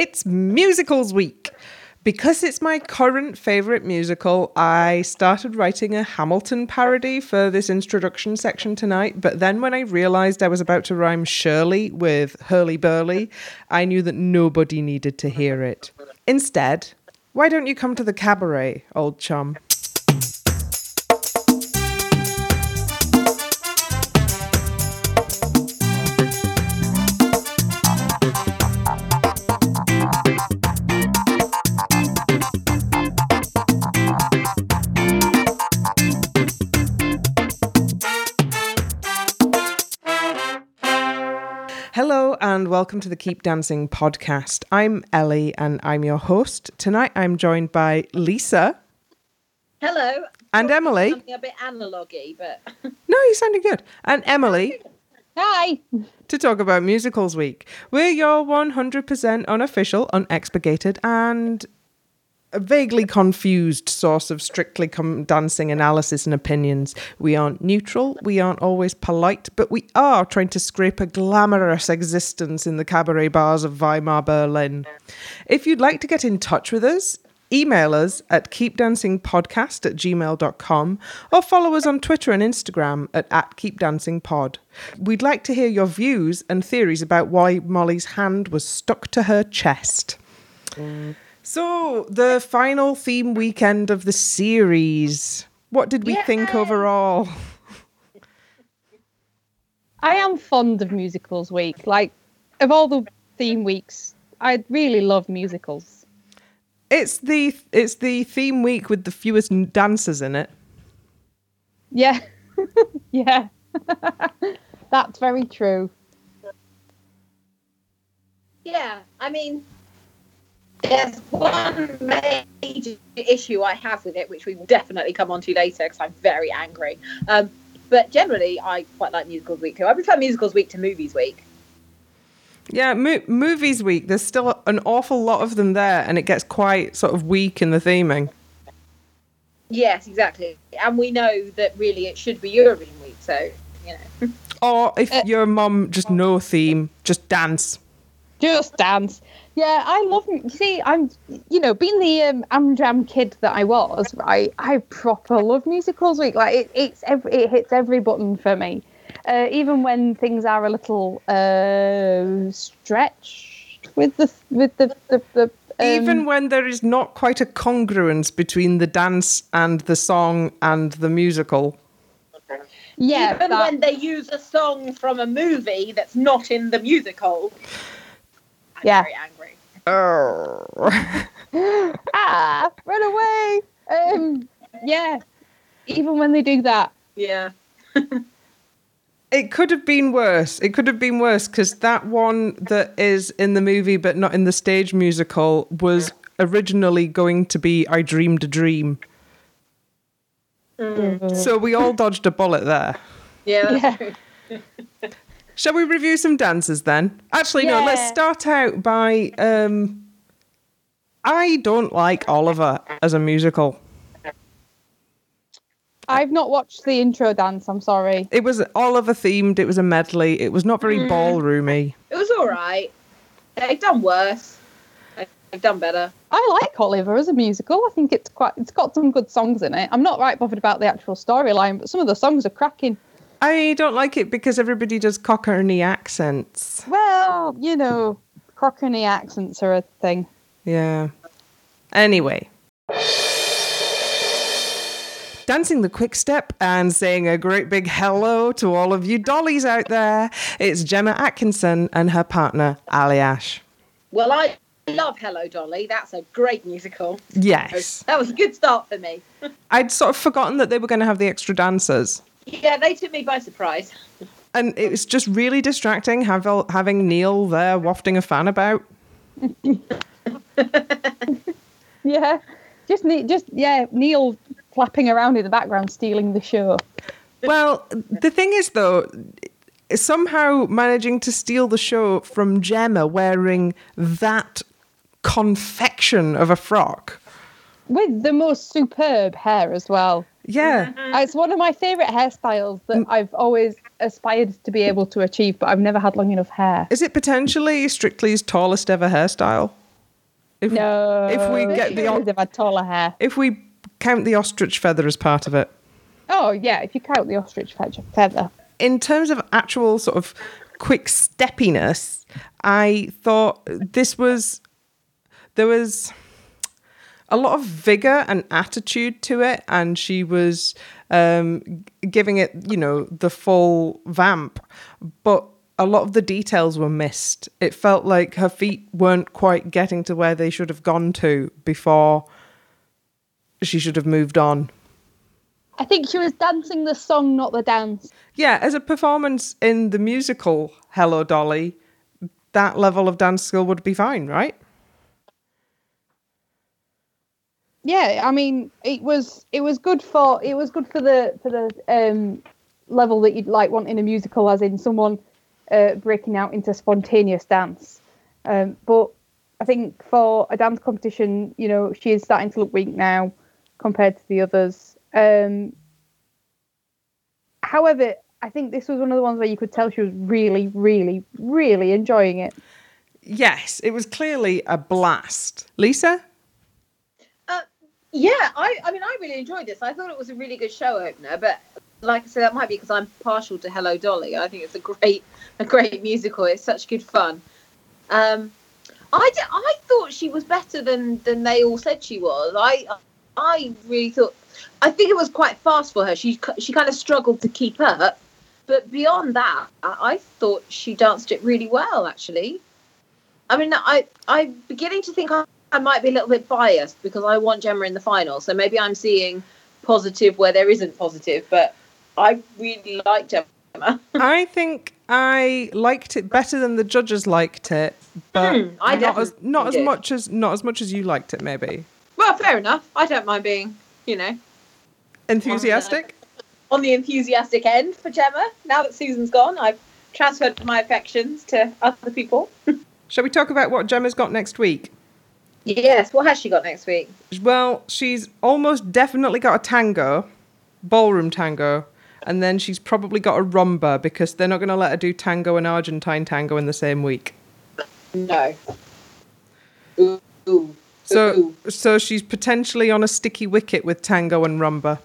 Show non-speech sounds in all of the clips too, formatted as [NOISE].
It's musicals week. Because it's my current favourite musical, I started writing a Hamilton parody for this introduction section tonight. But then when I realised I was about to rhyme Shirley with Hurly Burly, I knew that nobody needed to hear it. Instead, why don't you come to the cabaret, old chum? Welcome to the Keep Dancing podcast. I'm Ellie and I'm your host. Tonight I'm joined by Lisa Hello. and Emily. Something a bit analogy, but No, you sounded good. And Emily hi. to talk about Musicals Week. We're your 100% unofficial, unexpurgated, and a vaguely confused source of strictly com- dancing analysis and opinions. We aren't neutral, we aren't always polite, but we are trying to scrape a glamorous existence in the cabaret bars of Weimar, Berlin. If you'd like to get in touch with us, email us at keepdancingpodcast at gmail.com or follow us on Twitter and Instagram at, at keepdancingpod. We'd like to hear your views and theories about why Mollie's hand was stuck to her chest. Mm. So, the final theme weekend of the series. What did we think um, overall? I am fond of musicals week. Like of all the theme weeks, I really love musicals. It's the it's the theme week with the fewest dancers in it. Yeah. [LAUGHS] yeah. [LAUGHS] That's very true. Yeah, I mean, there's one major issue I have with it, which we will definitely come on to later because I'm very angry. Um, but generally, I quite like musicals week too. I prefer musicals week to movies week. Yeah, mo- movies week. There's still an awful lot of them there, and it gets quite sort of weak in the theming. Yes, exactly. And we know that really it should be Eurovision week, so you know. Or if Uh, your mum just no theme, just dance. Just dance. Yeah, I love. You see, I'm, you know, being the um, am-dram kid that I was, right? I proper love musicals week. Like it, it's every, it hits every button for me. Uh, even when things are a little uh, stretched with the with the the, the um, Even when there is not quite a congruence between the dance and the song and the musical. yeah, Even that- when they use a song from a movie that's not in the musical, I'm Yeah. Very angry. [LAUGHS] Oh. ah, run away. Um, yeah, even when they do that, Yeah. It could have been worse. It could have been worse because that one that is in the movie but not in the stage musical was originally going to be I Dreamed a Dream. So we all dodged a bullet there. Yeah, that's Yeah. [LAUGHS] true. Shall we review some dances then? Actually, no, let's start out by um I don't like Oliver as a musical. I've not watched the intro dance. I'm sorry. It was Oliver themed, it was a medley, it was not very ballroomy. It was all right. They've done worse. They've done better. I like Oliver as a musical. I think it's quite. It's got some good songs in it. I'm not right bothered about the actual storyline, but some of the songs are cracking. I don't like it because everybody does Cockney accents. Well, you know, Cockney accents are a thing. Yeah. Anyway. Dancing the quick step and saying a great big hello to all of you dollies out there. It's Gemma Atkinson and her partner, Aljaž. Well, I love Hello Dolly. That's a great musical. Yes. That was a good start for me. [LAUGHS] I'd sort of forgotten that they were going to have the extra dancers. Yeah, they took me by surprise. And it was just really distracting have, having Neil there wafting a fan about. [LAUGHS] Yeah, just ne- just yeah, Neil flapping around in the background, stealing the show. Well, the thing is, though, somehow managing to steal the show from Gemma wearing that confection of a frock. with the most superb hair as well. Yeah. Uh, It's one of my favourite hairstyles that I've always aspired to be able to achieve, but I've never had long enough hair. Is it potentially Strictly's tallest ever hairstyle? If, No. if we get the they've had taller hair. if we count the ostrich feather as part of it. Oh yeah, if you count the ostrich feather. in terms of actual sort of quick steppiness, I thought this was there was a lot of vigor and attitude to it, and she was um, giving it, you know, the full vamp, but a lot of the details were missed. It felt like her feet weren't quite getting to where they should have gone to before she should have moved on. I think she was dancing the song, not the dance. Yeah, as a performance in the musical Hello Dolly, that level of dance skill would be fine, right? Yeah, I mean, it was it was good for it was good for the for the um, level that you'd like want in a musical, as in someone uh, breaking out into spontaneous dance. Um, but I think for a dance competition, you know, she is starting to look weak now compared to the others. Um, however, I think this was one of the ones where you could tell she was really, really, really enjoying it. Yes, it was clearly a blast. Lisa? Yeah, I, I mean, I really enjoyed this. I thought it was a really good show opener, but like I said, that might be because I'm partial to Hello Dolly. I think it's a great, a great musical. It's such good fun. Um, I, d- I thought she was better than than they all said she was. I I really thought. I think it was quite fast for her. She she kind of struggled to keep up, but beyond that, I, I thought she danced it really well. Actually, I mean, I I'm beginning to think I, I might be a little bit biased because I want Gemma in the final. So maybe I'm seeing positive where there isn't positive, but I really liked Gemma. [LAUGHS] I think I liked it better than the judges liked it, but Hmm, I not as not as did. much as not as much as you liked it, maybe. well, fair enough. I don't mind being, you know, Enthusiastic? on the enthusiastic end for Gemma. Now that Susan's gone, I've transferred my affections to other people. [LAUGHS] Shall we talk about what Gemma's got next week? Yes, what has she got next week? Well, she's almost definitely got a tango, ballroom tango, and then she's probably got a rumba because they're not going to let her do tango and Argentine tango in the same week. No. Ooh. ooh, So, ooh. so she's potentially on a sticky wicket with tango and rumba,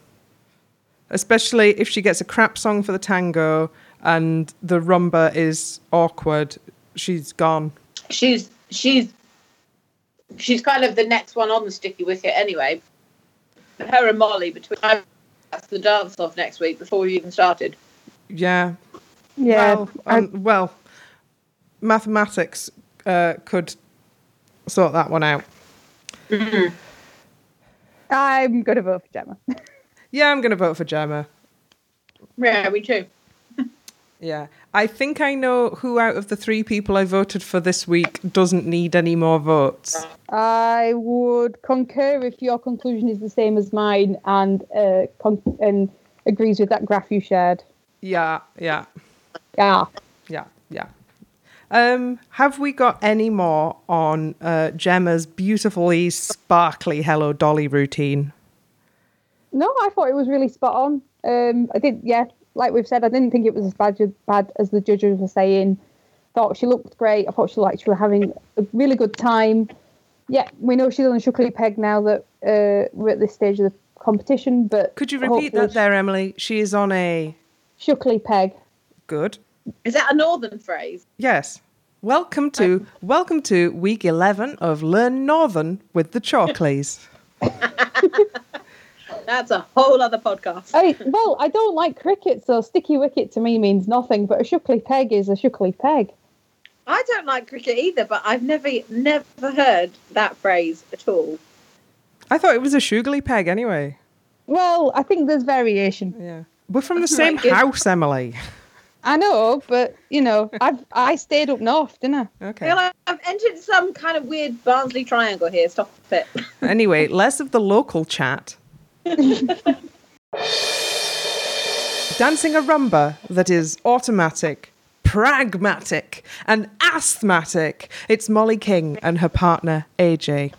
especially if she gets a crap song for the tango and the rumba is awkward. She's gone. she's she's she's kind of the next one on the sticky wicket anyway. Her and Mollie between that's the dance off next week before we even started. Yeah. Yeah, Well, um, well mathematics uh, could sort that one out. [LAUGHS] I'm gonna vote for Gemma. Yeah, I'm going to vote for Gemma. Yeah, me too. [LAUGHS] Yeah. I think I know who out of the three people I voted for this week doesn't need any more votes. I would concur if your conclusion is the same as mine and uh, con- and agrees with that graph you shared. Yeah, yeah, Yeah. yeah, yeah. Um, have we got any more on uh, Gemma's beautifully sparkly Hello Dolly routine? No, I thought it was really spot on. Um, I did, yeah, like we've said, I didn't think it was as bad, bad as the judges were saying. Thought she looked great. I thought she looked like she was having a really good time. Yeah, we know she's on a shoogly peg now that uh, we're at this stage of the competition. But Could you repeat that there, Emily? She is on a shoogly peg. good. Is that a northern phrase? Yes. Welcome to welcome to week eleven of Learn Northern with the Chalkleys. [LAUGHS] That's a whole other podcast. I, well, I don't like cricket, so sticky wicket to me means nothing. But a shoogly peg is a shoogly peg. I don't like cricket either, but I've never never heard that phrase at all. I thought it was a sugary peg anyway. Well, I think there's variation. Yeah. We're from the [LAUGHS] same good. house, Emily. I know, but you know, [LAUGHS] I've I stayed up north, didn't I? I Okay. feel like I've entered some kind of weird Barnsley triangle here. Stop it. Anyway, [LAUGHS] less of the local chat. [LAUGHS] Dancing a rumba that is automatic, pragmatic, and asthmatic. It's Mollie King and her partner, AJ.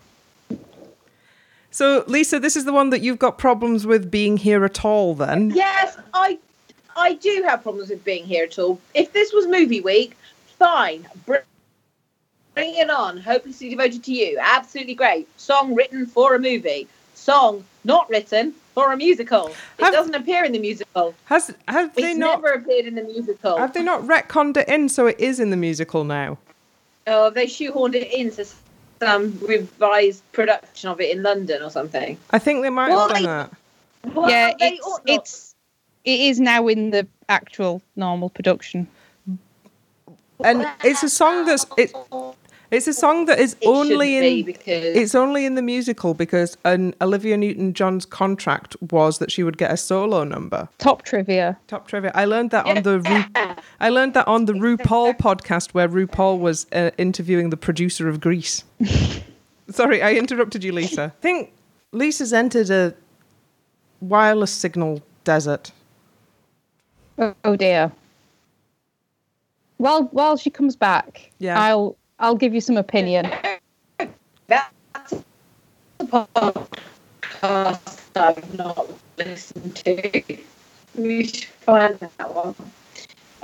So, Lisa, this is the one that you've got problems with being here at all, then? Yes, I I do have problems with being here at all. If this was movie week, fine. Bring it on. Hopelessly devoted to you. Absolutely great. Song written for a movie. Song not written for a musical. It Have- doesn't appear in the musical. Has have they not never appeared in the musical. have they not retconned it in so it is in the musical now? Oh, they shoehorned it into some revised production of it in London or something. I think they might Well, have done they- that. Well, yeah, it's it's it is now in the actual normal production. And it's a song that's it, it's a song that is It shouldn't only be in because it's only in the musical because an Olivia Newton-John's contract was that she would get a solo number. Top trivia. Top trivia. I learned that on the Ru- I learned that on the RuPaul podcast where RuPaul was uh, interviewing the producer of Grease. [LAUGHS] Sorry, I interrupted you, Lisa. [LAUGHS] I think Lisa's entered a wireless signal desert. Oh, oh dear. While while she comes back, Yeah. I'll I'll give you some opinion. That's a podcast I've not listened to. We should find that one.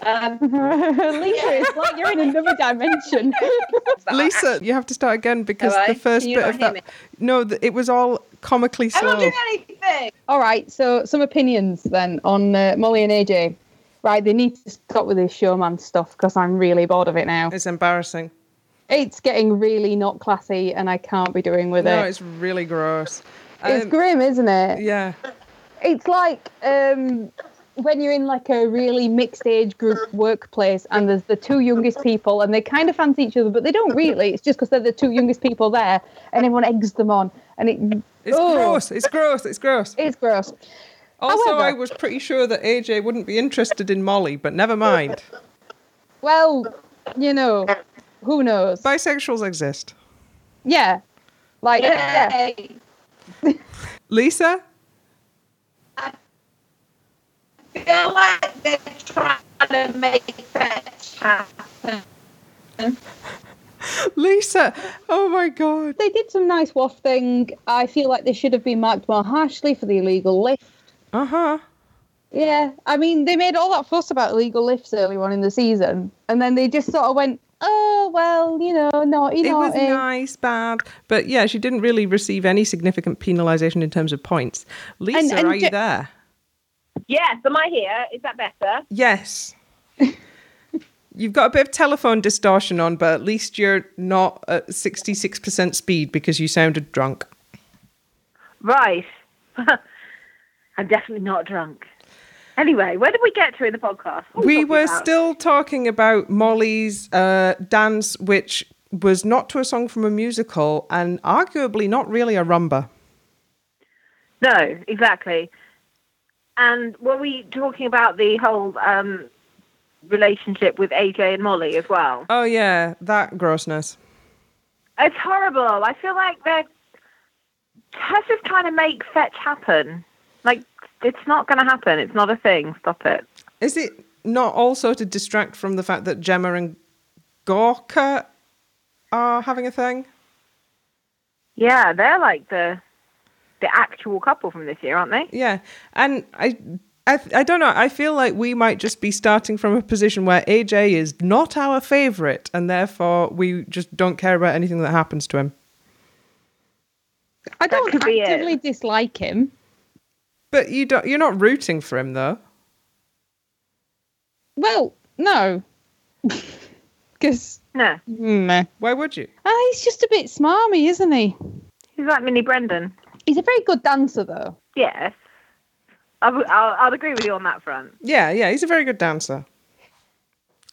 Um, [LAUGHS] Lisa, it's like you're in another dimension. [LAUGHS] Lisa, you have to start again because Alright, the first bit of that. me? No, th- it was all comically slow. I'm not doing anything. All right, so some opinions then on uh, Mollie and AJ. Right, they need to stop with this showman stuff because I'm really bored of it now. It's embarrassing. It's getting really not classy, and I can't be doing with No, it. No, it's really gross. It's Um, grim, isn't it? Yeah. It's like um, when you're in like a really mixed age group workplace, and there's the two youngest people, and they kind of fancy each other, but they don't really. It's just because they're the two youngest people there, and everyone eggs them on, and it. It's oh, gross. It's gross. It's gross. It's gross. Also, However- I was pretty sure that AJ wouldn't be interested in Mollie, but never mind. Well, you know, who knows? Bisexuals exist. Yeah, like yeah. Yay. [LAUGHS] Lisa? feel like they're trying to make fetch happen. [LAUGHS] Lisa! Oh my god. They did some nice wafting. I feel like they should have been marked more harshly for the illegal lift. Uh huh. Yeah, I mean, they made all that fuss about illegal lifts early on in the season, and then they just sort of went, "Oh well, you know, naughty, It was naughty." nice, bad. But yeah, she didn't really receive any significant penalisation in terms of points. Lisa, and are you Je- there? Yes, am I here? Is that better? Yes. [LAUGHS] You've got a bit of telephone distortion on, but at least you're not at 66% speed because you sounded drunk. Right. [LAUGHS] I'm definitely not drunk. Anyway, where did we get to in the podcast? We were about? still talking about Mollie's uh, dance, which was not to a song from a musical and arguably not really a rumba. No, exactly. And were we talking about the whole um, relationship with AJ and Molly as well? Oh, yeah, that grossness. It's horrible. I feel like they're Tess is trying to make fetch happen. Like it's not going to happen. It's not a thing. Stop it. Is it not also to distract from the fact that Gemma and Gorka are having a thing? Yeah, they're like the the actual couple from this year, aren't they? Yeah, and I, I, I don't know. I feel like we might just be starting from a position where AJ is not our favorite, and therefore we just don't care about anything that happens to him. I don't could be it. actively dislike him. But you don't. You're not rooting for him though. Well, no, [LAUGHS] because No, Why would you? ah, he's just a bit smarmy, isn't he? he's like Mini Brendan. He's a very good dancer, though. Yes, I w- I'll, I'll agree with you on that front. Yeah, yeah. He's a very good dancer,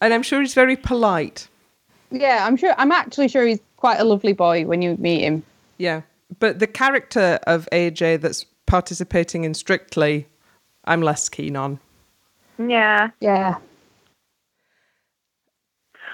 and I'm sure he's very polite. Yeah, I'm sure. I'm actually sure he's quite a lovely boy when you meet him. Yeah, but the character of AJ that's participating in Strictly, I'm less keen on. Yeah. Yeah.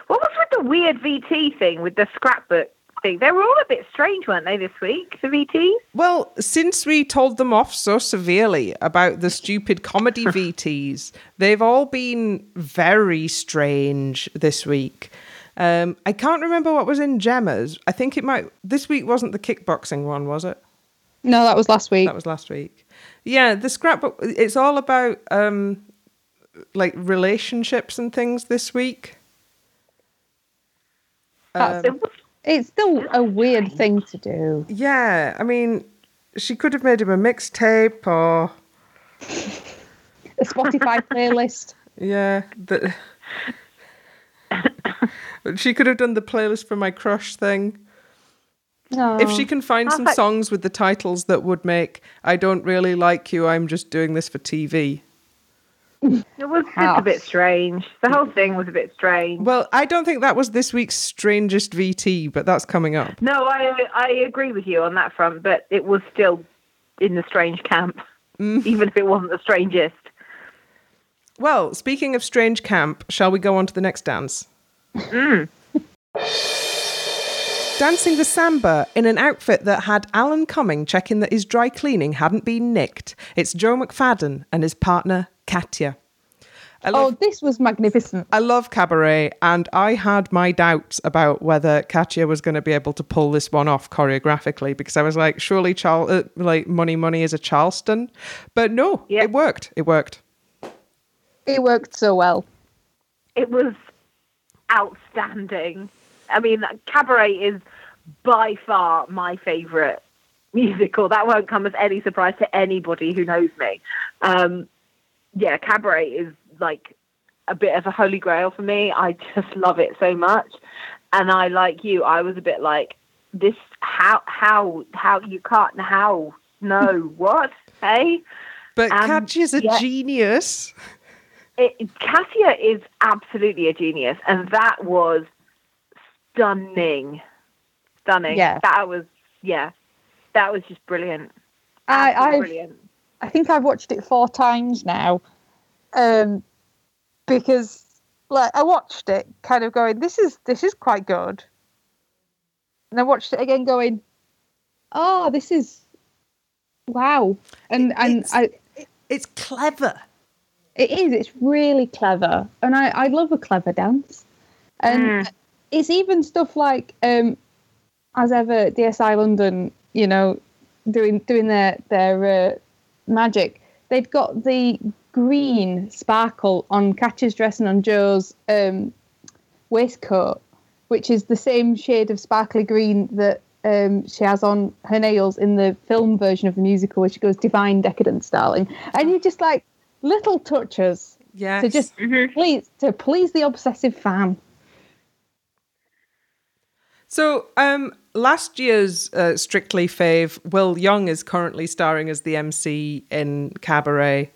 What was with the weird VT thing with the scrapbook thing? They were all a bit strange, weren't they, this week? The VTs. Well, since we told them off so severely about the stupid comedy [LAUGHS] VTs, they've all been very strange this week. Um, I can't remember what was in Gemma's. I think it might. This week wasn't the kickboxing one, was it? No, that was last week. That was last week. Yeah, the scrapbook. It's all about um, like relationships and things this week. That's- It it's still a weird thing to do. Yeah, I mean, she could have made him a mixtape or A Spotify [LAUGHS] playlist. yeah, the, [LAUGHS] she could have done the playlist for my crush thing. No. If she oh. can find some songs with the titles that would make I don't really like you, I'm just doing this for TV. [LAUGHS] It was just a bit strange. The whole thing was a bit strange. Well, I don't think that was this week's strangest VT, but that's coming up. No, I I agree with you on that front, but it was still in the strange camp, mm. [LAUGHS] even if it wasn't the strangest. Well, speaking of strange camp, shall we go on to the next dance? Mm. [LAUGHS] Dancing the samba in an outfit that had Alan Cumming checking that his dry cleaning hadn't been nicked. It's Joe McFadden and his partner, Katya. I oh, this was magnificent. I love cabaret, and I had my doubts about whether Katya was going to be able to pull this one off choreographically because I was like, surely, Charl- uh, like Money Money is a Charleston, but no, Yeah. it worked. It worked. It worked so well. It was outstanding. I mean, Cabaret is by far my favourite musical. That won't come as any surprise to anybody who knows me. Um, yeah, Cabaret is like a bit of a holy grail for me. I [LAUGHS] just love it so much. And I, like you, I was a bit like, this, how, how, how, you can't, how, no, [LAUGHS] what, hey? But Um, Katya's a yeah. genius. it, Katya is absolutely a genius, and that was stunning, stunning. Yeah. that was yeah, that was just brilliant. I, I've, brilliant. I think I've watched it four times now, um, because like I watched it, kind of going, this is this is quite good, and I watched it again, going, oh, this is wow, and and It's- I It's clever. it is it's really clever, and I I love a clever dance, and Mm. It's even stuff like um, as ever DSI London, you know, doing doing their their uh, magic. They've got the green sparkle on Katya's dress and on Joe's um, waistcoat, which is the same shade of sparkly green that um, she has on her nails in the film version of the musical, where she goes divine decadence, darling. And you just like little touches Yes. to just please to please the obsessive fan. So, um, last year's uh, Strictly fave, Will Young is currently starring as the MC in Cabaret.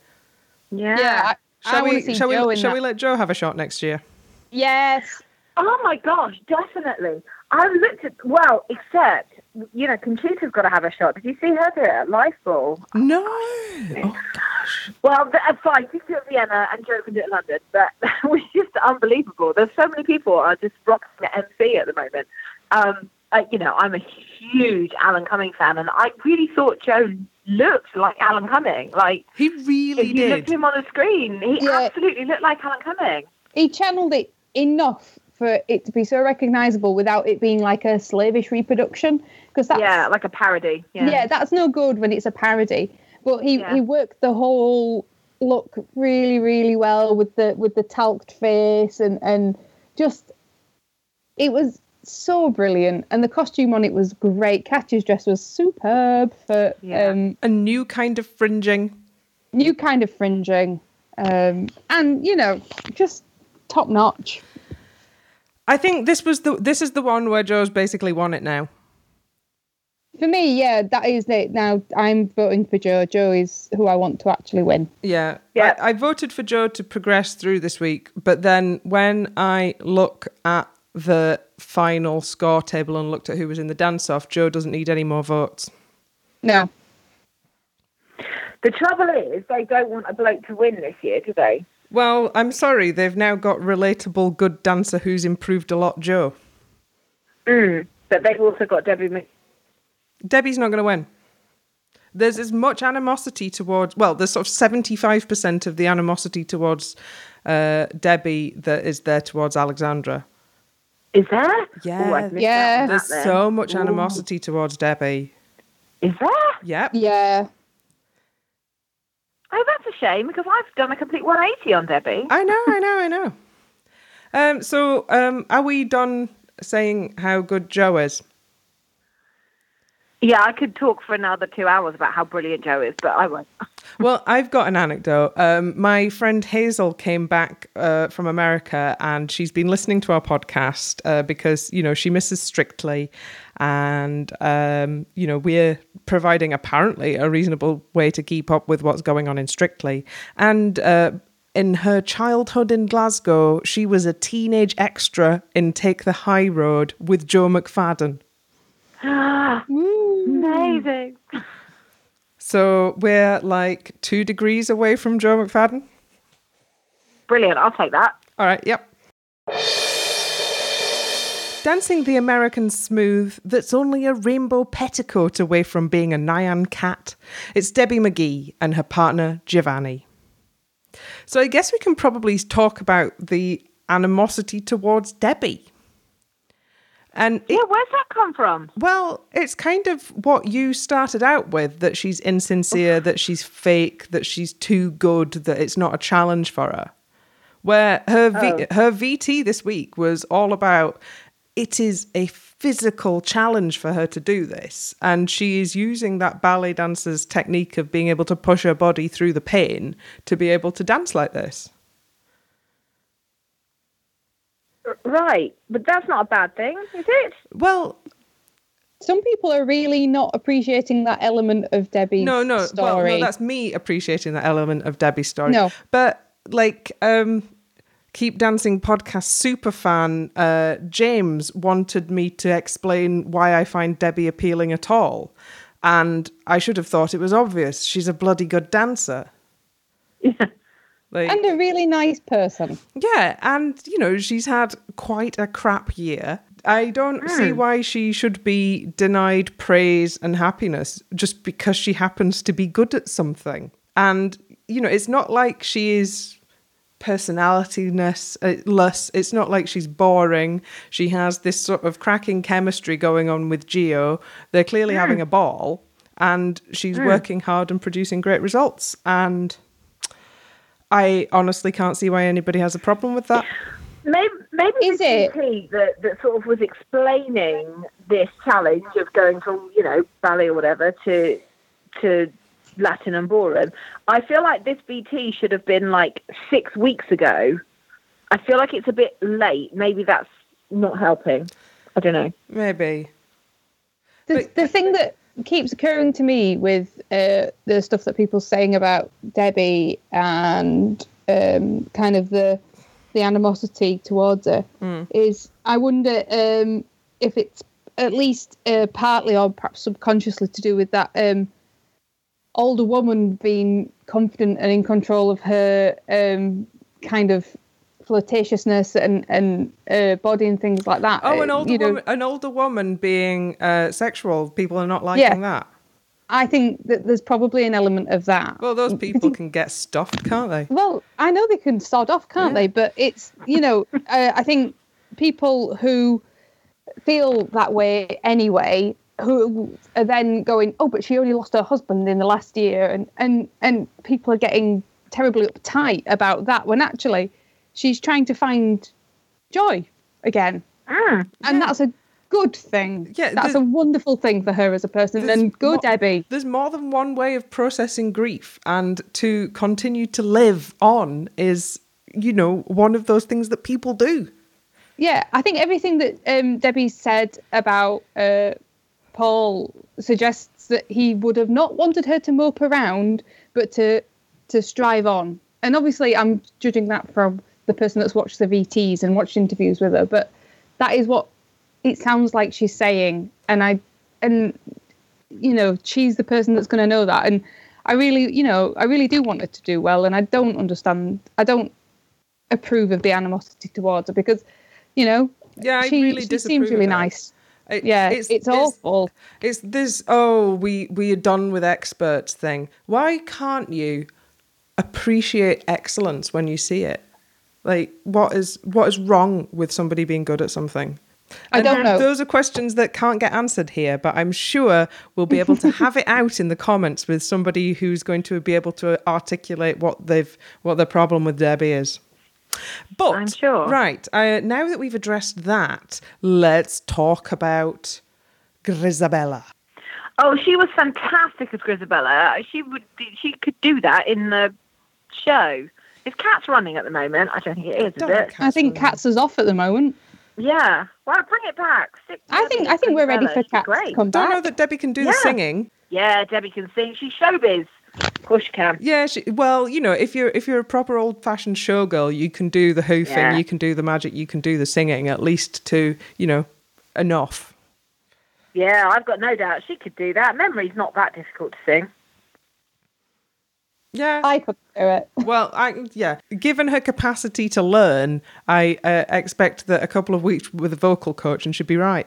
Yeah. I, Shall I we? Shall Joe we? Shall that. we let Joe have a shot next year? Yes. Oh my gosh, definitely. I looked at well, except you know, Conchita's got to have a shot. Did you see her do it at Life Ball? No. Oh gosh. Well, th- uh, fine, she can do it at Vienna and Joe can do it at London, but [LAUGHS] it was just unbelievable. There's so many people are just rocking the MC at the moment. Um, I, you know, I'm a huge Alan Cumming fan, and I really thought Joe looked like Alan Cumming. Like, He if really you looked did. at him on the screen, he Yeah. absolutely looked like Alan Cumming. He channeled it enough for it to be so recognizable without it being like a slavish reproduction. Because that's yeah, like a parody. Yeah. yeah. that's no good when it's a parody. But he, Yeah. he worked the whole look really, really well with the with the talked face and and just it was so brilliant and the costume on it was great. Katya's dress was superb for Yeah. um A new kind of fringing. new kind of fringing. Um and you know, just top notch. I think this was the this is the one where Joe's basically won it now. For me, yeah, that is it. Now I'm voting for Joe. Joe is who I want to actually win. Yeah. Yeah. I, I voted for Joe to progress through this week, but then when I look at the final score table and looked at who was in the dance off, Joe doesn't need any more votes. No. The trouble is, they don't want a bloke to win this year, do they? Well, I'm sorry, they've now got relatable good dancer who's improved a lot, Joe. Mm. But they've also got Debbie Debbie's not going to win. There's as much animosity towards, well, there's sort of 75% of the animosity towards uh, Debbie that is there towards Alexandra. Is there? Yes. Oh, Yeah. out There's that then. so much Ooh. animosity towards Debbie. Is there? Yep. Yeah. Oh, that's a shame because I've done a complete 180 on Debbie. I know, I know, I know. [LAUGHS] Um, so, um, are we done saying how good Joe is. Yeah, I could talk for another two hours about how brilliant Joe is, but I won't. [LAUGHS] Well, I've got an anecdote. Um, my friend Hazel came back uh, from America and she's been listening to our podcast uh, because, you know, she misses Strictly. And, um, you know, we're providing apparently a reasonable way to keep up with what's going on in Strictly. And uh, in her childhood in Glasgow, she was a teenage extra in Take the High Road with Joe McFadden. [GASPS] Amazing. So we're like two degrees away from Joe McFadden. Brilliant. I'll take that. All right, yep. Dancing the American smooth that's only a rainbow petticoat away from being a Nyan cat. It's Debbie McGee and her partner Giovanni. So I guess we can probably talk about the animosity towards Debbie. And it, Yeah, where's that come from? well, it's kind of what you started out with that she's insincere, that she's fake, that she's too good, that it's not a challenge for her. Where her v- oh. her VT this week was all about it is a physical challenge for her to do this, and she is using that ballet dancer's technique of being able to push her body through the pain to be able to dance like this. Right, but that's not a bad thing, is it? Well, Some people are really not appreciating that element of Debbie's no, no, story. well, no, that's me appreciating that element of Debbie's story. No. but like, um, Keep Dancing podcast super fan uh, James wanted me to explain why I find Debbie appealing at all, and I should have thought it was obvious. She's a bloody good dancer. Yeah. [LAUGHS] Like, and a really nice person. yeah, and you know, she's had quite a crap year. I don't see hmm. why she should be denied praise and happiness just because she happens to be good at something. And you know, it's not like she is personalityless uh, less. It's not like she's boring. She has this sort of cracking chemistry going on with Gio they're clearly hmm. having a ball and she's hmm. working hard and producing great results. And i honestly can't see why anybody has a problem with that Maybe, maybe Is the it? GP that, that sort of was explaining this challenge of going from, you know, ballet or whatever to to Latin and ballroom. I feel like this VT should have been like six weeks ago. I feel like it's a bit late. Maybe that's not helping. I don't know. maybe The, But- the thing that keeps occurring to me with uh, the stuff that people saying about Debbie and um, kind of the the animosity towards her is I wonder um, if it's at least uh, partly or perhaps subconsciously to do with that um, older woman being confident and in control of her um, kind of flirtatiousness and and uh, body and things like that. oh an Uh, older you know, woman an older woman being uh, sexual people are not liking Yeah. that I think that there's probably an element of that. well those people can get stuffed can't they Well, I know they can sod off, can't they? But it's you know, [LAUGHS] uh, I think people who feel that way anyway, who are then going, oh, but she only lost her husband in the last year, and and and people are getting terribly uptight about that when actually she's trying to find joy again, Mm. and that's a good thing. Yeah, that's a wonderful thing for her as a person. And go, Debbie. There's more than one way of processing grief, and to continue to live on is, you know, one of those things that people do. Yeah, I think everything that um, Debbie said about uh, Paul suggests that he would have not wanted her to mope around, but to to strive on. And obviously, I'm judging that from the person that's watched the VTs and watched interviews with her. But that is what it sounds like she's saying, and I and you know she's the person that's going to know that. And I really, you know, I really do want her to do well, and I don't understand. I don't approve of the animosity towards her because, you know, Yeah, I she, really she seems really nice. It- Yeah, it's, awful. It's this. Oh, we we are done with experts thing. Why can't you appreciate excellence when you see it? Like, what is what is wrong with somebody being good at something? I don't know. Those are questions that can't get answered here, but I'm sure we'll be able to [LAUGHS] have it out in the comments with somebody who's going to be able to articulate what they've what their problem with Debbie is. But I'm sure. right uh, now that we've addressed that, let's talk about Grizabella. Oh, she was fantastic as Grizabella. She would. She could do that in the show. Is Cats running at the moment? I don't think it is. Is Don't it? I think Cats is off at the moment. Yeah. Well, bring it back. Stick I think I think we're ready for Grizabella. She's Cats to Great. come Don't know that Debbie can do the singing. Yeah, Debbie can sing. She's showbiz. Of course she can. Yeah, she, well, you know, if you're if you're a proper old fashioned showgirl, you can do the hoofing, Yeah. you can do the magic, you can do the singing, at least to you know enough. Yeah, I've got no doubt she could do that. Memory's not that difficult to sing. Yeah. I could do it. [LAUGHS] Well, I yeah, given her capacity to learn, I uh, expect that a couple of weeks with a vocal coach and she'd be right.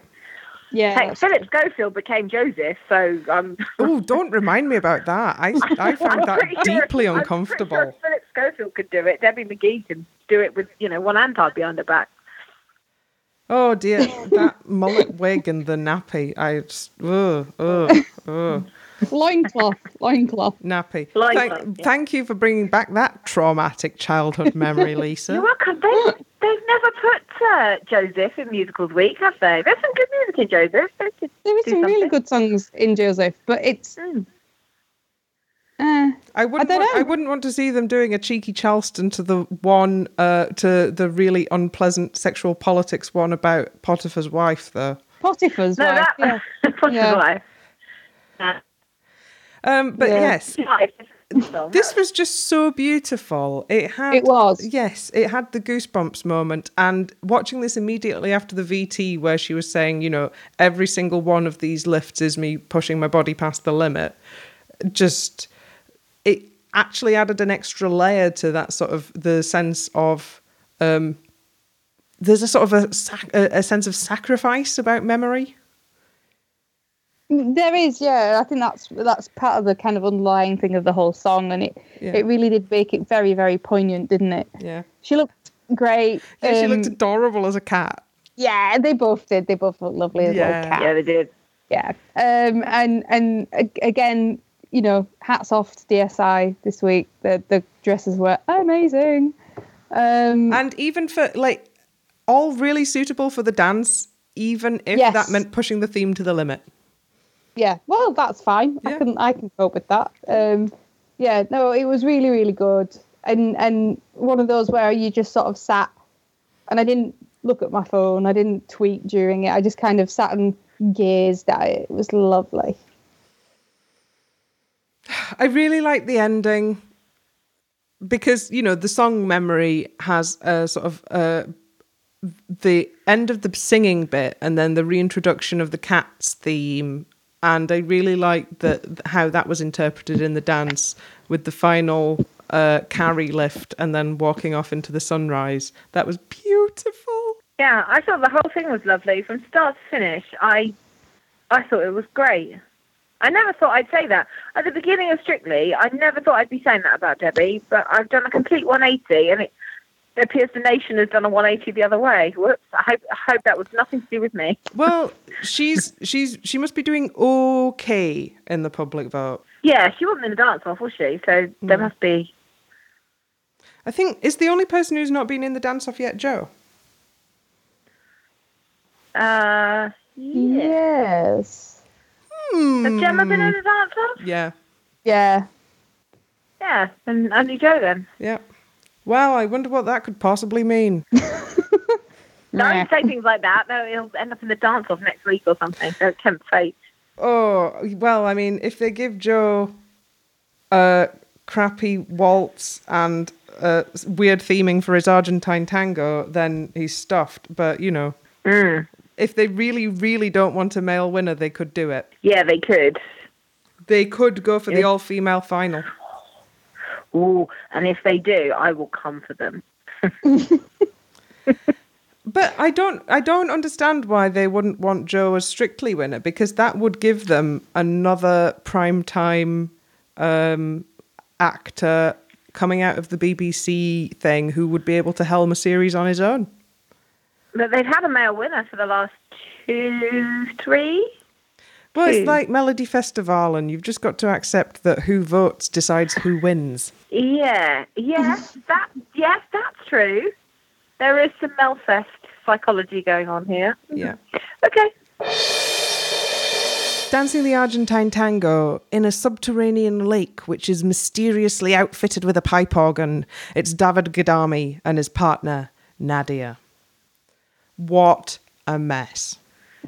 Yeah. Hey, Philip Schofield became Joseph, so um, [LAUGHS] Oh, don't remind me about that. I [LAUGHS] I found that pretty sure- deeply I'm uncomfortable. sure Philip Schofield could do it. Debbie McGee can do it with you know one hand tied behind her back. Oh dear, that mullet wig and the nappy. I just ugh, ugh, ugh. Loincloth. Loincloth. nappy. Like thank, that, yeah. thank you for bringing back that traumatic childhood memory, [LAUGHS] Lisa. You're welcome. They, they've never put uh, Joseph in musicals week, have they? There's some good music in Joseph. They could There is do some really good songs in Joseph, but it's Mm. uh, I wouldn't. don't want, know. I wouldn't want to see them doing a cheeky Charleston to the one, uh, to the really unpleasant sexual politics one about Potiphar's wife, though. Potiphar's No, wife. that Yeah. [LAUGHS] what's Yeah. his life? Uh, Um, but Yeah. yes, this was just so beautiful. It had. It was. Yes, it had the goosebumps moment, and watching this immediately after the VT, where she was saying, you know, every single one of these lifts is me pushing my body past the limit. Just, it actually added an extra layer to that sort of the sense of. Um, there's a sort of a, sac- a, a sense of sacrifice about memory. There is, yeah. I think that's that's part of the kind of underlying thing of the whole song, and it Yeah. it really did make it very very poignant, didn't it? Yeah, She looked great. yeah. she looked um, adorable as a cat. yeah, they both did. They both looked lovely as Yeah. little cats. Yeah, they did. yeah um and and again you know hats off to dsi this week the the dresses were amazing um and even for like all really suitable for the dance even if Yes. that meant pushing the theme to the limit yeah well that's fine. Yeah. i can i can cope with that. Um yeah no it was really really good. And and one of those where you just sort of sat and i didn't look at my phone i didn't tweet during it i just kind of sat and gazed at it. It was lovely. I really like the ending because you know the song memory has a sort of uh the end of the singing bit and then the reintroduction of the cats theme and i really like that how that was interpreted in the dance with the final uh carry lift and then walking off into the sunrise that was beautiful Yeah, I thought the whole thing was lovely from start to finish. I I thought it was great. I never thought I'd say that. At the beginning of Strictly, I never thought I'd be saying that about Debbie, but I've done a complete 180 and it, it appears the nation has done a 180 the other way. Whoops. I hope, I hope that was nothing to do with me. [LAUGHS] Well, she's she's she must be doing okay in the public vote. Yeah, she wasn't in the dance off, was she? So there must be. I think is the only person who's not been in the dance off yet, Joe. Uh, yeah. yes Has Gemma been in the dance off? Yeah, yeah Yeah, and only Joe then. yeah. Well, I wonder what that could possibly mean. [LAUGHS] Don't say things like that. though. he'll end up in the dance off next week or something. Don't tempt fate. Oh, well, I mean, if they give Joe a crappy waltz and uh, weird theming for his Argentine tango, then he's stuffed. But you know, Mm. if they really, really don't want a male winner, they could do it. Yeah, they could. They could go for the all-female final. Ooh, and if they do, I will come for them. [LAUGHS] But I don't I don't understand why they wouldn't want Joe as strictly winner because that would give them another primetime um, actor coming out of the BBC thing who would be able to helm a series on his own. But they've had a male winner for the last two, three. Well, it's like Melodifestivalen, and you've just got to accept that who votes decides who wins. Yeah, yes, [LAUGHS] that yes, that's true. There is some Melfest psychology going on here. Yeah. Okay. Dancing the Argentine tango in a subterranean lake which is mysteriously outfitted with a pipe organ. It's Davood Ghadami and his partner, Nadia. What a mess. [LAUGHS]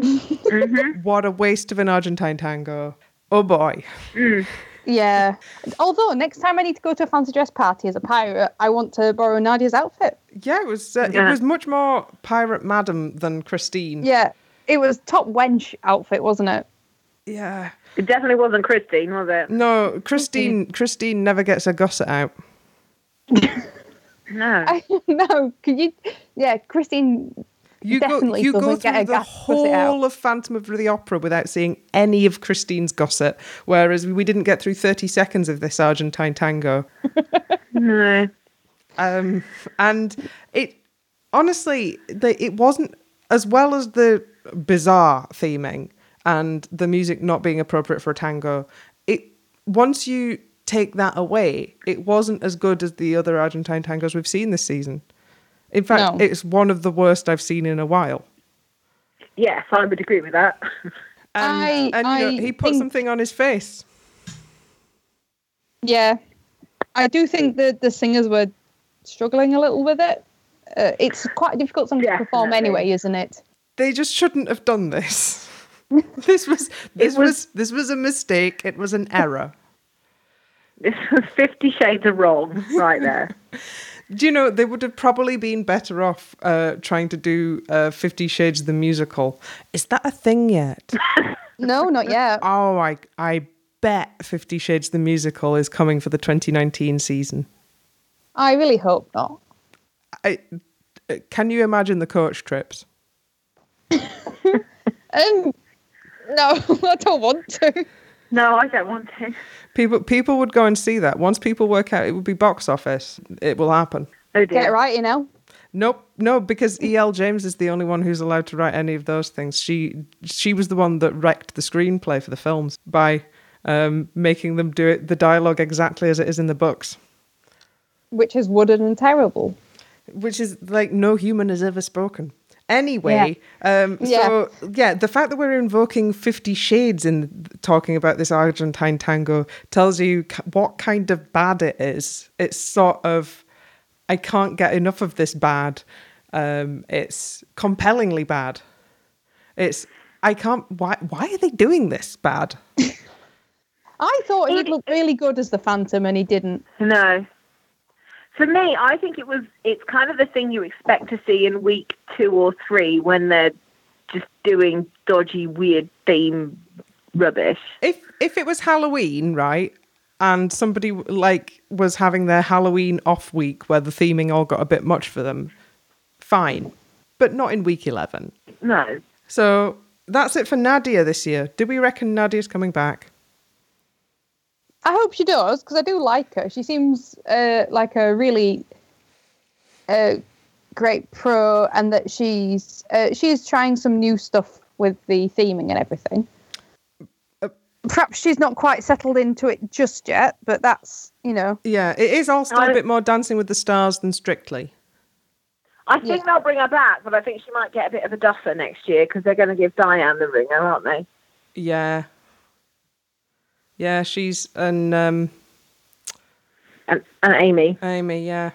What a waste of an Argentine tango. Oh boy. Yeah. Although next time I need to go to a fancy dress party as a pirate, I want to borrow Nadiya's outfit. Yeah, it was uh, it was much more pirate madam than Christine. Yeah. It was top wench outfit, wasn't it? Yeah. It definitely wasn't Christine, was it? No, Christine Christine never gets her gusset out. [LAUGHS] No. [LAUGHS] I know. Could you? Yeah, Christine. You go you go through the gas gusset out. whole of Phantom of the Opera without seeing any of Christine's gossip, whereas we didn't get through 30 seconds of this Argentine tango. [LAUGHS] No. Um, and it honestly, the, it wasn't as well as the bizarre theming and the music not being appropriate for a tango. It once you take that away, it wasn't as good as the other Argentine tangos we've seen this season. In fact, No. it's one of the worst I've seen in a while. Yes, I would agree with that. And, I- and you know, he put think- something on his face. Yeah, I do think that the singers were struggling a little with it. Uh, it's quite a difficult song to perform Definitely. anyway, isn't it? They just shouldn't have done this. [LAUGHS] this was this was- was this was a mistake. It was an error. This [LAUGHS] was Fifty Shades of Wrong right there. [LAUGHS] Do you know they would have probably been better off uh, trying to do uh, Fifty Shades the musical? Is that a thing yet? [LAUGHS] No, not yet. oh, I I bet Fifty Shades the musical is coming for the 2019 season. I really hope not. I, uh, can you imagine the coach trips? [LAUGHS] Um, no, [LAUGHS] I don't want to. No, I don't want to. People people would go and see that. Once people work out it would be box office, it will happen. Oh Get it right, you know. Nope, no, because E.L. James is the only one who's allowed to write any of those things. She she was the one that wrecked the screenplay for the films by um, making them do it the dialogue exactly as it is in the books, Which is wooden and terrible. which is like no human has ever spoken. Anyway, um, so yeah, the fact that we're invoking Fifty Shades in talking about this Argentine tango tells you what kind of bad it is. It's sort of, I can't get enough of this bad. Um, it's compellingly bad. It's I can't. Why? Why are they doing this bad? [LAUGHS] I thought he'd look really good as the Phantom, and he didn't. No. For me, I think it was. It's kind of the thing you expect to see in week two or three when they're just doing dodgy, weird theme rubbish. If if it was Halloween, right, and somebody like was having their Halloween off week where the theming all got a bit much for them, fine, but not in week eleven. No. So that's it for Nadiya this year. Do we reckon Nadiya's coming back? I hope she does because I do like her. She seems uh, like a really uh, great pro, and that she's uh, she's trying some new stuff with the theming and everything. Uh, Perhaps she's not quite settled into it just yet, but that's you know Yeah, it is all still a I- bit more Dancing with the Stars than Strictly. I think they'll bring her back, but I think she might get a bit of a duffer next year because they're going to give Diane the ringer, aren't they? Yeah, yeah, she's and um, And, and Amy. Amy. Yeah.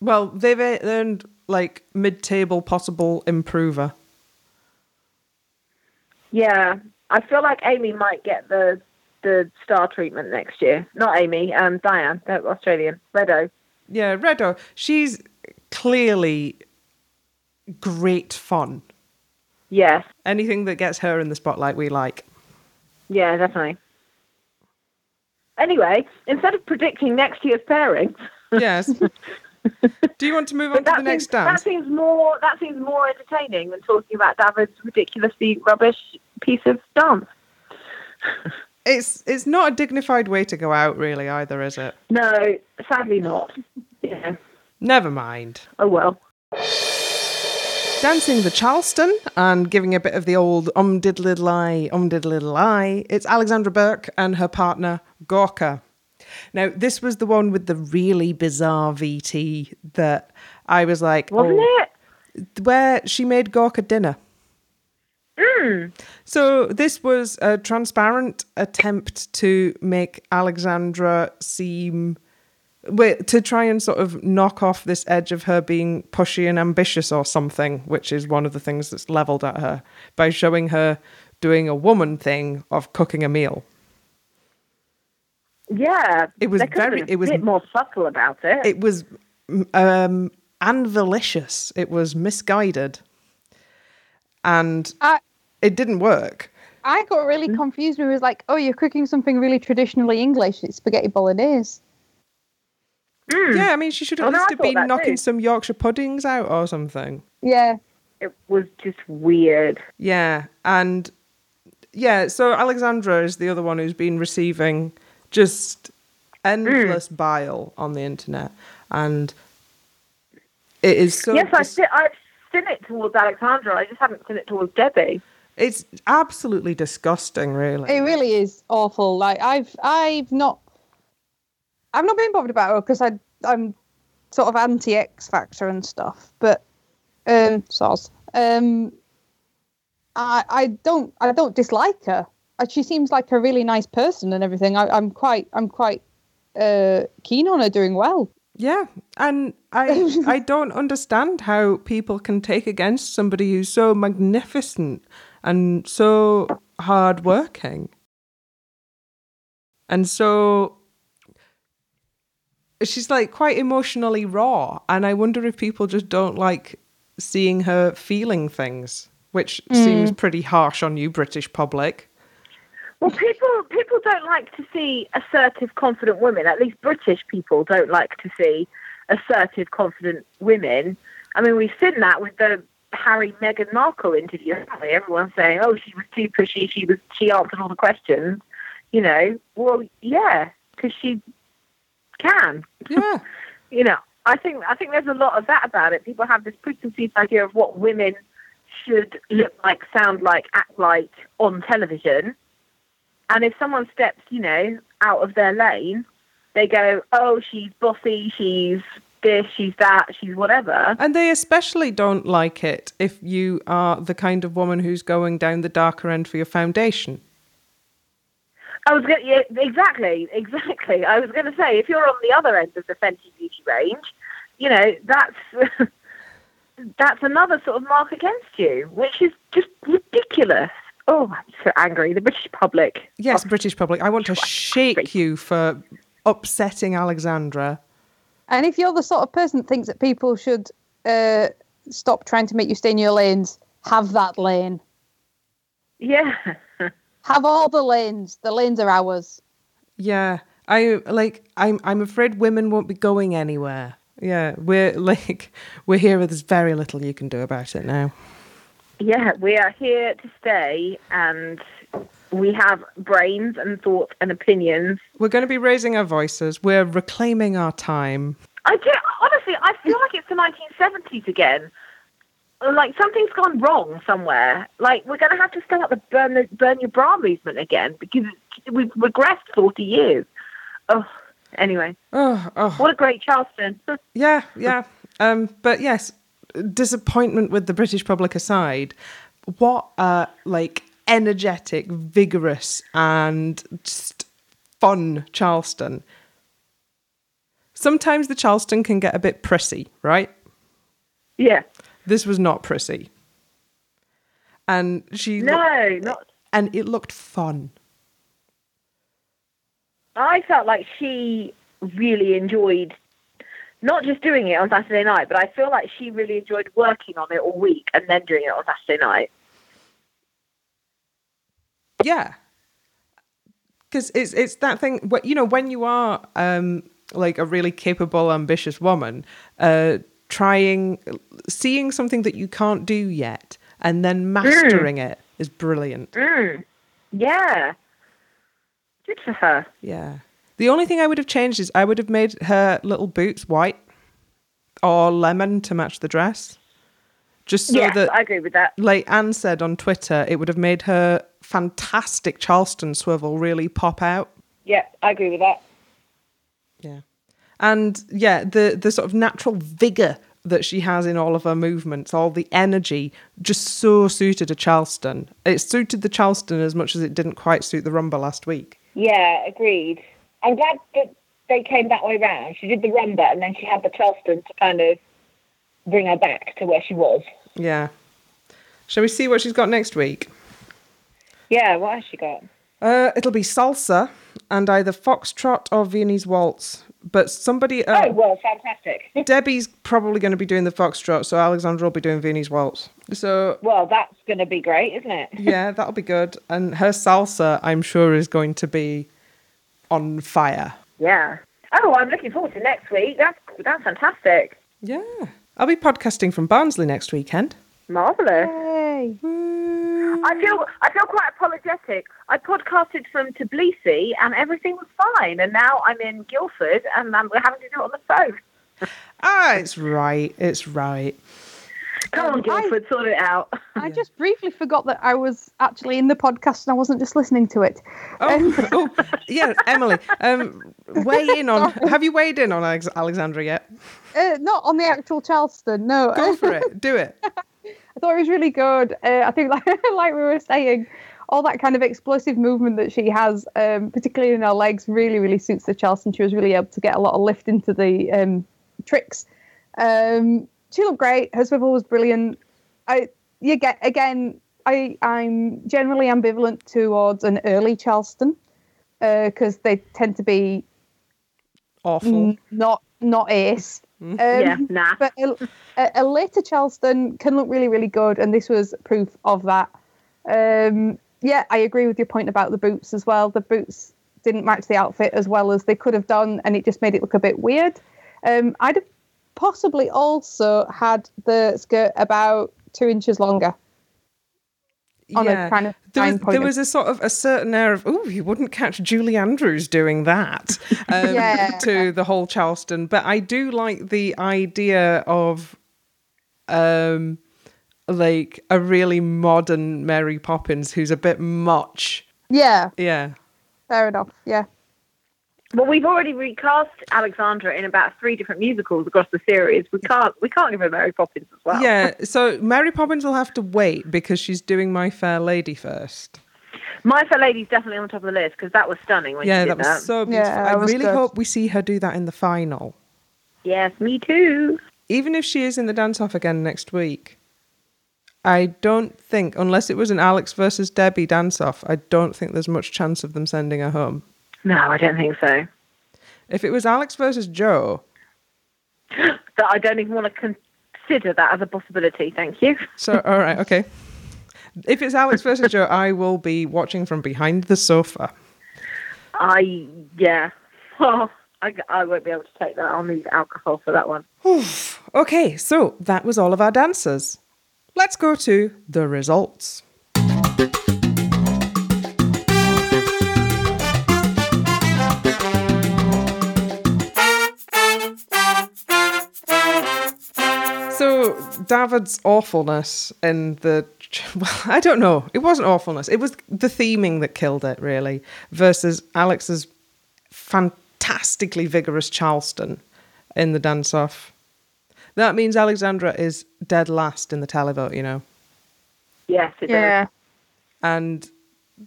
Well, they've earned like mid-table possible improver. Yeah, I feel like Amy might get the the star treatment next year. Not Amy, um, Diane, the Australian Redo. Yeah, Redo. She's clearly great fun. Yes, Anything that gets her in the spotlight, we like. Yeah, definitely. Anyway, instead of predicting next year's pairings, [LAUGHS] Yes. Do you want to move on to the next seems, that seems more that seems more entertaining than talking about David's ridiculously rubbish piece of dance. [LAUGHS] It's it's not a dignified way to go out, really, either, is it? No, sadly not. Yeah. Never mind. Oh well. Dancing the Charleston and giving a bit of the old um did little eye, um did little eye. It's Alexandra Burke and her partner Gorka. Now, this was the one with the really bizarre VT that I was like, Wasn't oh, it? where she made Gorka dinner. Hmm. So this was a transparent attempt to make Alexandra seem wait, to try and sort of knock off this edge of her being pushy and ambitious or something, which is one of the things that's leveled at her by showing her doing a woman thing of cooking a meal. Yeah. It was they could have very- it was- bit more subtle about it. It was um anvilicious. It was misguided. And I it didn't work. I got really confused when it was like, oh, you're cooking something really traditionally English. It's spaghetti bolognese. Hmm. Yeah, I mean, she should at least I have been that knocking too. some Yorkshire puddings out or something. Yeah. It was just weird. Yeah, and yeah, so Alexandra is the other one who's been receiving just endless Hmm. bile on the internet, and it is so. yes, I dis- see, I've seen it towards Alexandra. I just haven't seen it towards Debbie. it's absolutely disgusting, really. It really is awful. Like I've I've not I've not been bothered about it because I I'm sort of anti X Factor and stuff. But um soz. Um I I don't I don't dislike her. Uh, She seems like a really nice person and everything. I, I'm quite I'm quite uh keen on her doing well. Yeah, and I [LAUGHS] I don't understand how people can take against somebody who's so magnificent and so hardworking. And so she's like quite emotionally raw, and I wonder if people just don't like seeing her feeling things, which hmm. seems pretty harsh on you, British public. Well, people people don't like to see assertive, confident women. At least British people don't like to see assertive, confident women. I mean, we've seen that with the Harry Meghan Markle interview. haven't we? Everyone's saying, "Oh, she was too pushy. She was she answered all the questions." You know, well, yeah, because she can. Yeah. [LAUGHS] you know, I think I think there's a lot of that about it. People have this preconceived idea of what women should look like, sound like, act like on television. And if someone steps, you know, out of their lane, they go, "Oh, she's bossy, she's this, she's that, she's whatever." And they especially don't like it if you are the kind of woman who's going down the darker end for your foundation. I was going, yeah, exactly, exactly. I was going to say, if you're on the other end of the Fenty Beauty range, you know, that's [LAUGHS] that's another sort of mark against you, which is just ridiculous. Oh, I'm so angry. The British public. Yes, Oh, British public, I want to shake you for upsetting Alexandra. And if you're the sort of person that thinks that people should uh, stop trying to make you stay in your lanes, have that lane. yeah. [LAUGHS] Have all the lanes. The lanes are ours. Yeah, I like. I'm. I'm afraid women won't be going anywhere. Yeah, we're [LAUGHS] like we're here. There's very little you can do about it now. Yeah, we are here to stay and we have brains and thoughts and opinions. We're going to be raising our voices. We're reclaiming our time. I do, honestly, I feel like it's the 1970s again. Like something's gone wrong somewhere. Like we're going to have to start the burn, the burn your bra movement again because we've regressed 40 years. Oh, anyway, Oh, oh. what a great Charleston. [LAUGHS] Yeah, yeah. Um, but yes, disappointment with the British public aside, what a like energetic, vigorous, and just fun Charleston. Sometimes the Charleston can get a bit prissy, right? yeah. This was not prissy. And she No, looked- not. and it looked fun. I felt like she really enjoyed not just doing it on Saturday night, but I feel like she really enjoyed working on it all week and then doing it on Saturday night. Yeah. Because it's it's that thing. You know, when you are um like a really capable, ambitious woman, uh, trying, seeing something that you can't do yet, and then mastering it is brilliant. Mm. Yeah. Good for her. Yeah. The only thing I would have changed is I would have made her little boots white or lemon to match the dress. Just so yes, that, I agree with that. like Anne said on Twitter, it would have made her fantastic Charleston swivel really pop out. Yeah, I agree with that. Yeah. And yeah, the the sort of natural vigor that she has in all of her movements, all the energy, just so suited a Charleston. It suited the Charleston as much as it didn't quite suit the rumba last week. Yeah, agreed. I'm glad that they came that way round. She did the rumba and then she had the Charleston to kind of bring her back to where she was. Yeah. Shall we see what she's got next week? Yeah, what has she got? Uh, it'll be salsa and either foxtrot or Viennese waltz. But somebody, uh, Oh, well, fantastic. [LAUGHS] Debbie's probably going to be doing the foxtrot, so Alexandra will be doing Viennese waltz. So well, that's going to be great, isn't it? [LAUGHS] yeah, that'll be good. And her salsa, I'm sure, is going to be on fire. Yeah. Oh, I'm looking forward to next week. That's that's fantastic. Yeah. I'll be podcasting from Barnsley next weekend. Marvellous. Yay. I feel I feel quite apologetic. I podcasted from Tbilisi and everything was fine, and now I'm in Guildford and um, we're having to do it on the phone. [LAUGHS] Ah, it's right. It's right. Come on, Um, I- Guildford, sort it out. I [LAUGHS] just briefly forgot that I was actually in the podcast and I wasn't just listening to it. Oh, [LAUGHS] oh yeah, Emily. Um, weigh in on. Have you weighed in on Alex- Alexandra yet? Uh, not on the actual Charleston, no. Go for it. Do it. I thought it was really good. Uh, I think, [LAUGHS] like, like we were saying, all that kind of explosive movement that she has, um, particularly in her legs, really, really suits the Charleston. She was really able to get a lot of lift into the um, tricks. Um, she looked great. Her swivel was brilliant. I, you get again. I, I'm generally ambivalent towards an early Charleston because they tend to be Awful. not not ace. Um, yeah, nah. but a, a, a later Charleston can look really, really good, and this was proof of that. Um, yeah, I agree with your point about the boots as well. The boots didn't match the outfit as well as they could have done, and it just made it look a bit weird. Um, I'd have possibly also had the skirt about two inches longer on a kind of there was, there was a sort of a certain air of oh you wouldn't catch Julie Andrews doing that [LAUGHS] um, Yeah. to the whole Charleston but I do like the idea of um like a really modern Mary Poppins who's a bit much Yeah, yeah fair enough. Yeah. Well, we've already recast Alexandra in about three different musicals across the series. We can't we can't give her Mary Poppins as well. yeah so Mary Poppins will have to wait because she's doing My Fair Lady first My Fair Lady's definitely on top of the list because that was stunning when yeah she that did was that. so beautiful Yeah, I really good. hope we see her do that in the final Yes, me too. even if she is in the dance off again next week, I don't think, unless it was an Alex versus Debbie dance off, I don't think there's much chance of them sending her home. No, I don't think so. If it was Alex versus Joe, [GASPS] That I don't even want to consider that as a possibility. Thank you. [LAUGHS] so all right, okay. If it's Alex versus Joe, I will be watching from behind the sofa. I yeah. [LAUGHS] Oh, I, I won't be able to take that. I'll need alcohol for that one. Okay, so that was all of our dancers. Let's go to the results. David's awfulness in the [LAUGHS] well, I don't know. It wasn't awfulness. It was the theming that killed it, really, versus Alex's fantastically vigorous Charleston in the dance off. That means Alexandra is dead last in the televote, you know. Yes, it Yeah. And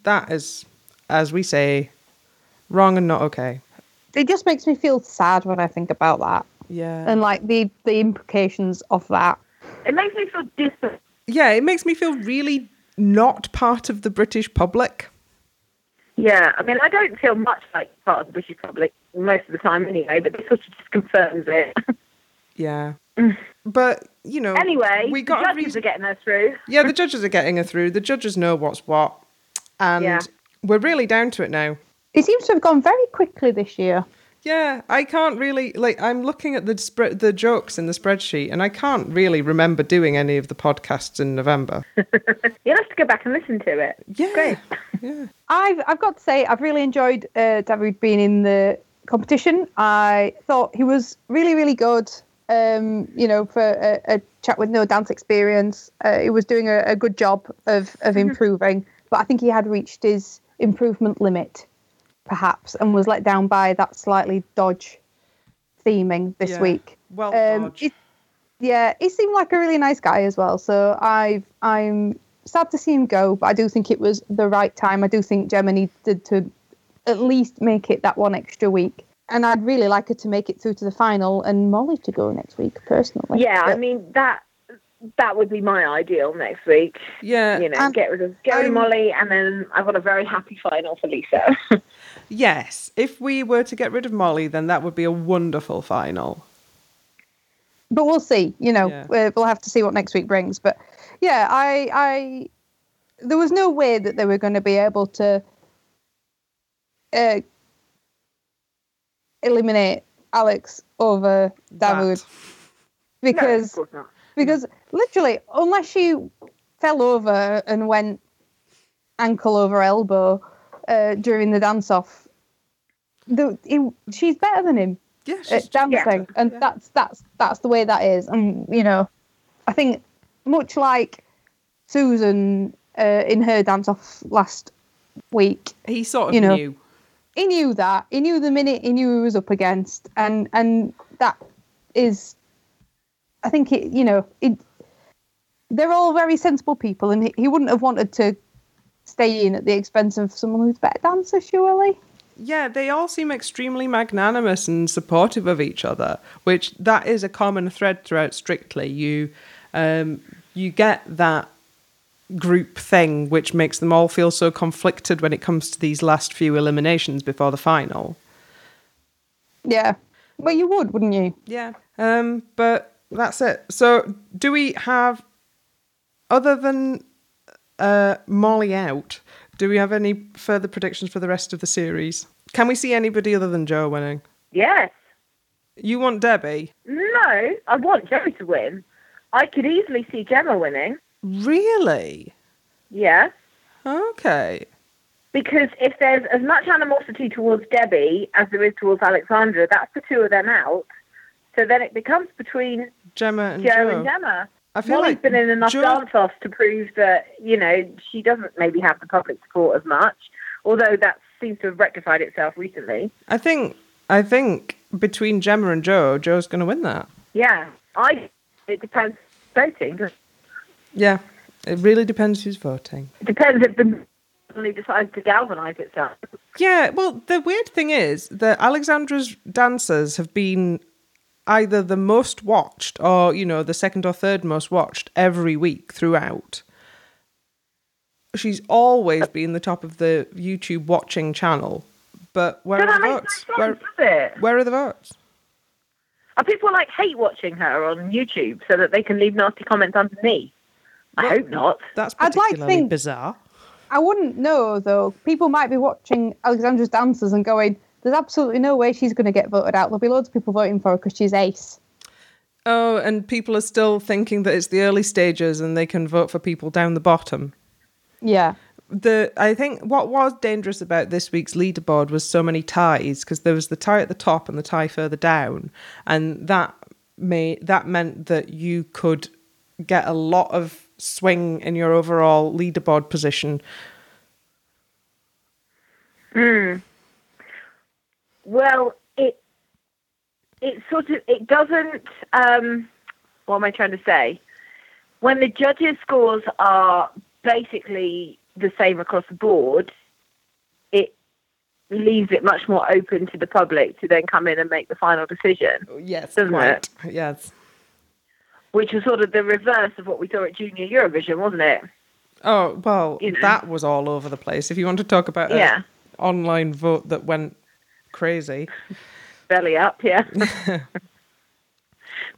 that is, as we say, wrong and not okay. It just makes me feel sad when I think about that. Yeah. and like the the implications of that. Does. It makes me feel distant. yeah, it makes me feel really not part of the British public. Yeah, I mean, I don't feel much like part of the British public most of the time anyway, but this sort of just confirms it. [LAUGHS] Yeah. [SIGHS] But, you know, anyway, we the got a judges reason- are getting us through. Yeah, the judges are getting her through. The judges know what's what. And Yeah. we're really down to it now. It seems to have gone very quickly this year. Yeah, I can't really like. I'm looking at the spread, the jokes in the spreadsheet, and I can't really remember doing any of the podcasts in November. [LAUGHS] You'll have to go back and listen to it. Yeah, Great. yeah, I've I've got to say I've really enjoyed uh, David being in the competition. I thought he was really really good. um, you know, for a, a chat with no dance experience. Uh, he was doing a, a good job of of improving, but I think he had reached his improvement limit, perhaps, and was let down by that slightly dodge theming this Yeah. week. Well, Um, Dodge. it- yeah, he seemed like a really nice guy as well. So I've I'm sad to see him go, but I do think it was the right time. I do think Gemma needed to at least make it that one extra week. And I'd really like her to make it through to the final and Mollie to go next week, personally. Yeah, I mean that that would be my ideal next week. yeah, You know, Um, get rid of get rid of Mollie, and then I've got a very happy final for Lisa. [LAUGHS] yes. If we were to get rid of Mollie, then that would be a wonderful final. but we'll see. You know, Yeah. we- we'll have to see what next week brings. But yeah, I, I, there was no way that they were going to be able to uh, eliminate Alex over Davood That. no, because because literally, unless she fell over and went ankle over elbow uh, during the dance off, the, he, she's better than him Yeah, at dancing, and Yeah. that's that's that's the way that is. And you know, I think much like Susan uh, in her dance off last week, he sort of you know, knew. he knew that. He knew the minute he knew he was up against, and and that is, I think it. You know, it. They're all very sensible people, and he, he wouldn't have wanted to stay in at the expense of someone who's a better dancer, surely. Yeah, they all seem extremely magnanimous and supportive of each other, which that is a common thread throughout Strictly. You, um, you get that group thing, which makes them all feel so conflicted when it comes to these last few eliminations before the final. Yeah, well, you would, wouldn't you? Yeah. Um, but that's it. So, do we have, other than uh, Mollie out, do we have any further predictions for the rest of the series? Can we see anybody other than Joe winning? Yes. You want Debbie? No, I want Joe to win. I could easily see Gemma winning. Really? Yes. Okay. Because if there's as much animosity towards Debbie as there is towards Alexandra, that's the two of them out. So then it becomes between Gemma and Joe, Joe. and Gemma. I feel Mollie's like been in enough dance offs to prove that, you know, she doesn't maybe have the public support as much, although that seems to have rectified itself recently. I think I think between Gemma and Joe, Joe's going to win that. Yeah. I it depends voting. Yeah. It really depends who's voting. It depends if the Mollie decides to galvanise itself. Yeah, well, the weird thing is that Alexandra's dancers have been either the most watched or, you know, the second or third most watched every week throughout. She's always been the top of the YouTube watching channel. But where So are the votes? no Where, sense, does it? where are the votes? Are people like hate watching her on YouTube so that they can leave nasty comments underneath? I Well- hope not. That's I'd like to particularly think- bizarre. I wouldn't know though. People might be watching Alexandra's dances and going, "There's absolutely no way she's going to get voted out." There'll be loads of people voting for her because she's ace. Oh, and people are still thinking that it's the early stages and they can vote for people down the bottom. Yeah, the I think what was dangerous about this week's leaderboard was so many ties because there was the tie at the top and the tie further down, and that may that meant that you could get a lot of swing in your overall leaderboard position. Hmm. Well, it it sort of it doesn't. Um, what am I trying to say? When the judges' scores are basically the same across the board, it leaves it much more open to the public to then come in and make the final decision, Yes, Doesn't right. Yes. which was sort of the reverse of what we saw at Junior Eurovision, wasn't it? Oh well, You know. that was all over the place. If you want to talk about an Yeah. online vote that went crazy, belly up, yeah. [LAUGHS]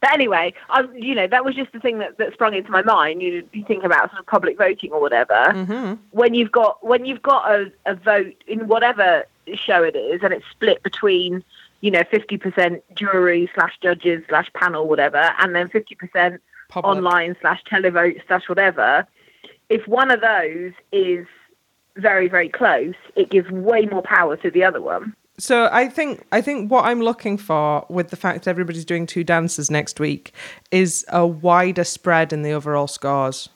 but anyway, I, you know, that was just the thing that, that sprung into my mind. You, you think about sort of public voting or whatever. hmm When you've got when you've got a, a vote in whatever show it is, and it's split between you know fifty percent jury slash judges slash panel whatever, and then fifty percent online slash televote slash whatever. If one of those is very very close, it gives way more power to the other one. So I think I think what I'm looking for with the fact everybody's doing two dances next week is a wider spread in the overall scores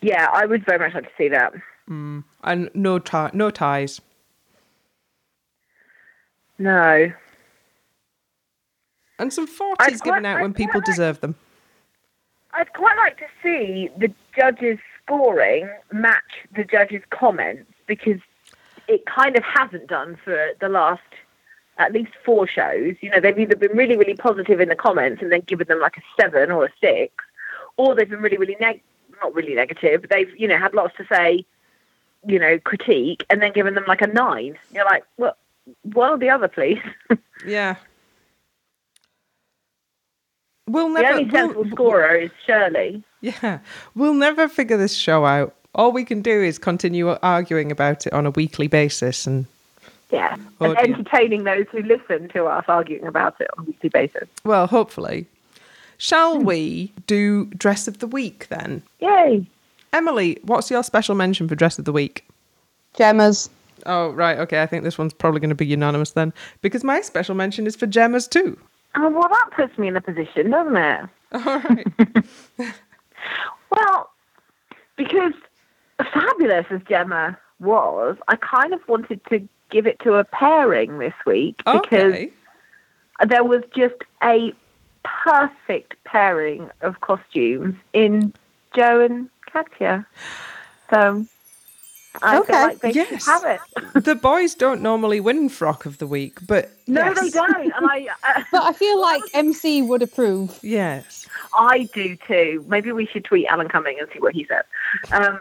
Yeah, I would very much like to see that. Mm, and no tie, no ties. No. And some I'd forties quite- given out I'd when people like- deserve them. I'd quite like to see the judges' scoring match the judges' comments because it kind of hasn't done for the last at least four shows. You know, they've either been really, really positive in the comments and then given them like a seven or a six, or they've been really, really neg not really negative. But they've, you know, had lots to say, you know, critique, and then given them like a nine. You're like, well, one or the other, please. [LAUGHS] Yeah. We'll never. the only we'll- sensible scorer is Shirley. Yeah, we'll never figure this show out. All we can do is continue arguing about it on a weekly basis, and Yeah, and entertaining those who listen to us arguing about it on a weekly basis. well, hopefully. Shall Hmm. we do dress of the week then? Yay! Emily, what's your special mention for dress of the week? Gemmas. Oh, right. Okay. I think this one's probably going to be unanimous then, because my special mention is for Gemma's too. Oh, well, that puts me in a position, doesn't it? [LAUGHS] All right. [LAUGHS] Well, because fabulous as Gemma was, I kind of wanted to give it to a pairing this week because there was just a perfect pairing of costumes in Joe and Katya. So I Okay, feel like they yes. have it. [LAUGHS] The boys don't normally win frock of the week, but No, yes. they don't. And I, [LAUGHS] uh, But I feel like MC would approve. Yes. I do too. Maybe we should tweet Alan Cumming and see what he says. Um,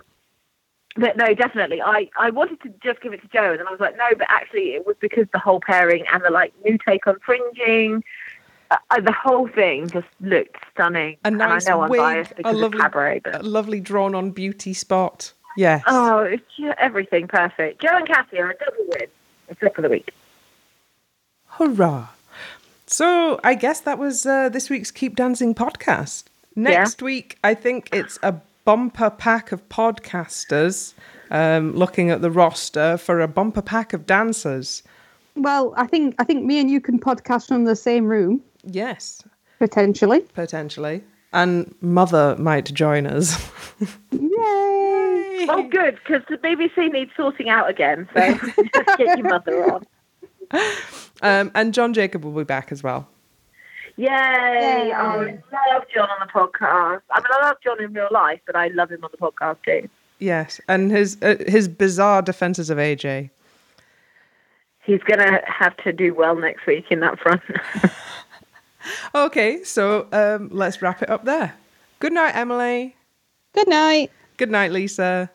but no, definitely. I, I wanted to just give it to Joe, and I was like, no, but actually, it was because the whole pairing and the like new take on fringing, uh, uh, the whole thing just looked stunning. A nice and I know I'm wig, biased a because lovely, of cabaret, but a lovely drawn-on beauty spot. Yes. oh, it's just everything perfect. Joe and Katya are a double win. A Flip of the week. Hurrah. So I guess that was uh, this week's Keep Dancing podcast. Next week, I think it's a bumper pack of podcasters um, looking at the roster for a bumper pack of dancers. Well, I think I think me and you can podcast from the same room Yes, potentially. potentially. And Mother might join us. Yay! [LAUGHS] Oh, good, because the BBC needs sorting out again. So [LAUGHS] just get your mother on. [LAUGHS] Um, and John Jacob will be back as well. Yay! Yay. Oh, I love John on the podcast. I mean, I love John in real life, but I love him on the podcast too. Yes, and his uh, his bizarre defenses of AJ. He's going to have to do well next week in that front. [LAUGHS] Okay, so um, let's wrap it up there. Good night, Emily. Good night. Good night, Lisa.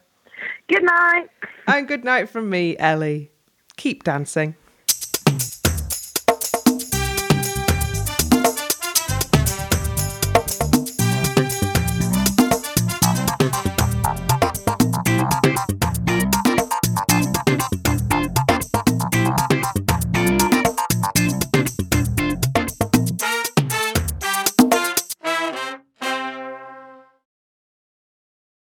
Good night. And good night from me, Ellie. Keep dancing.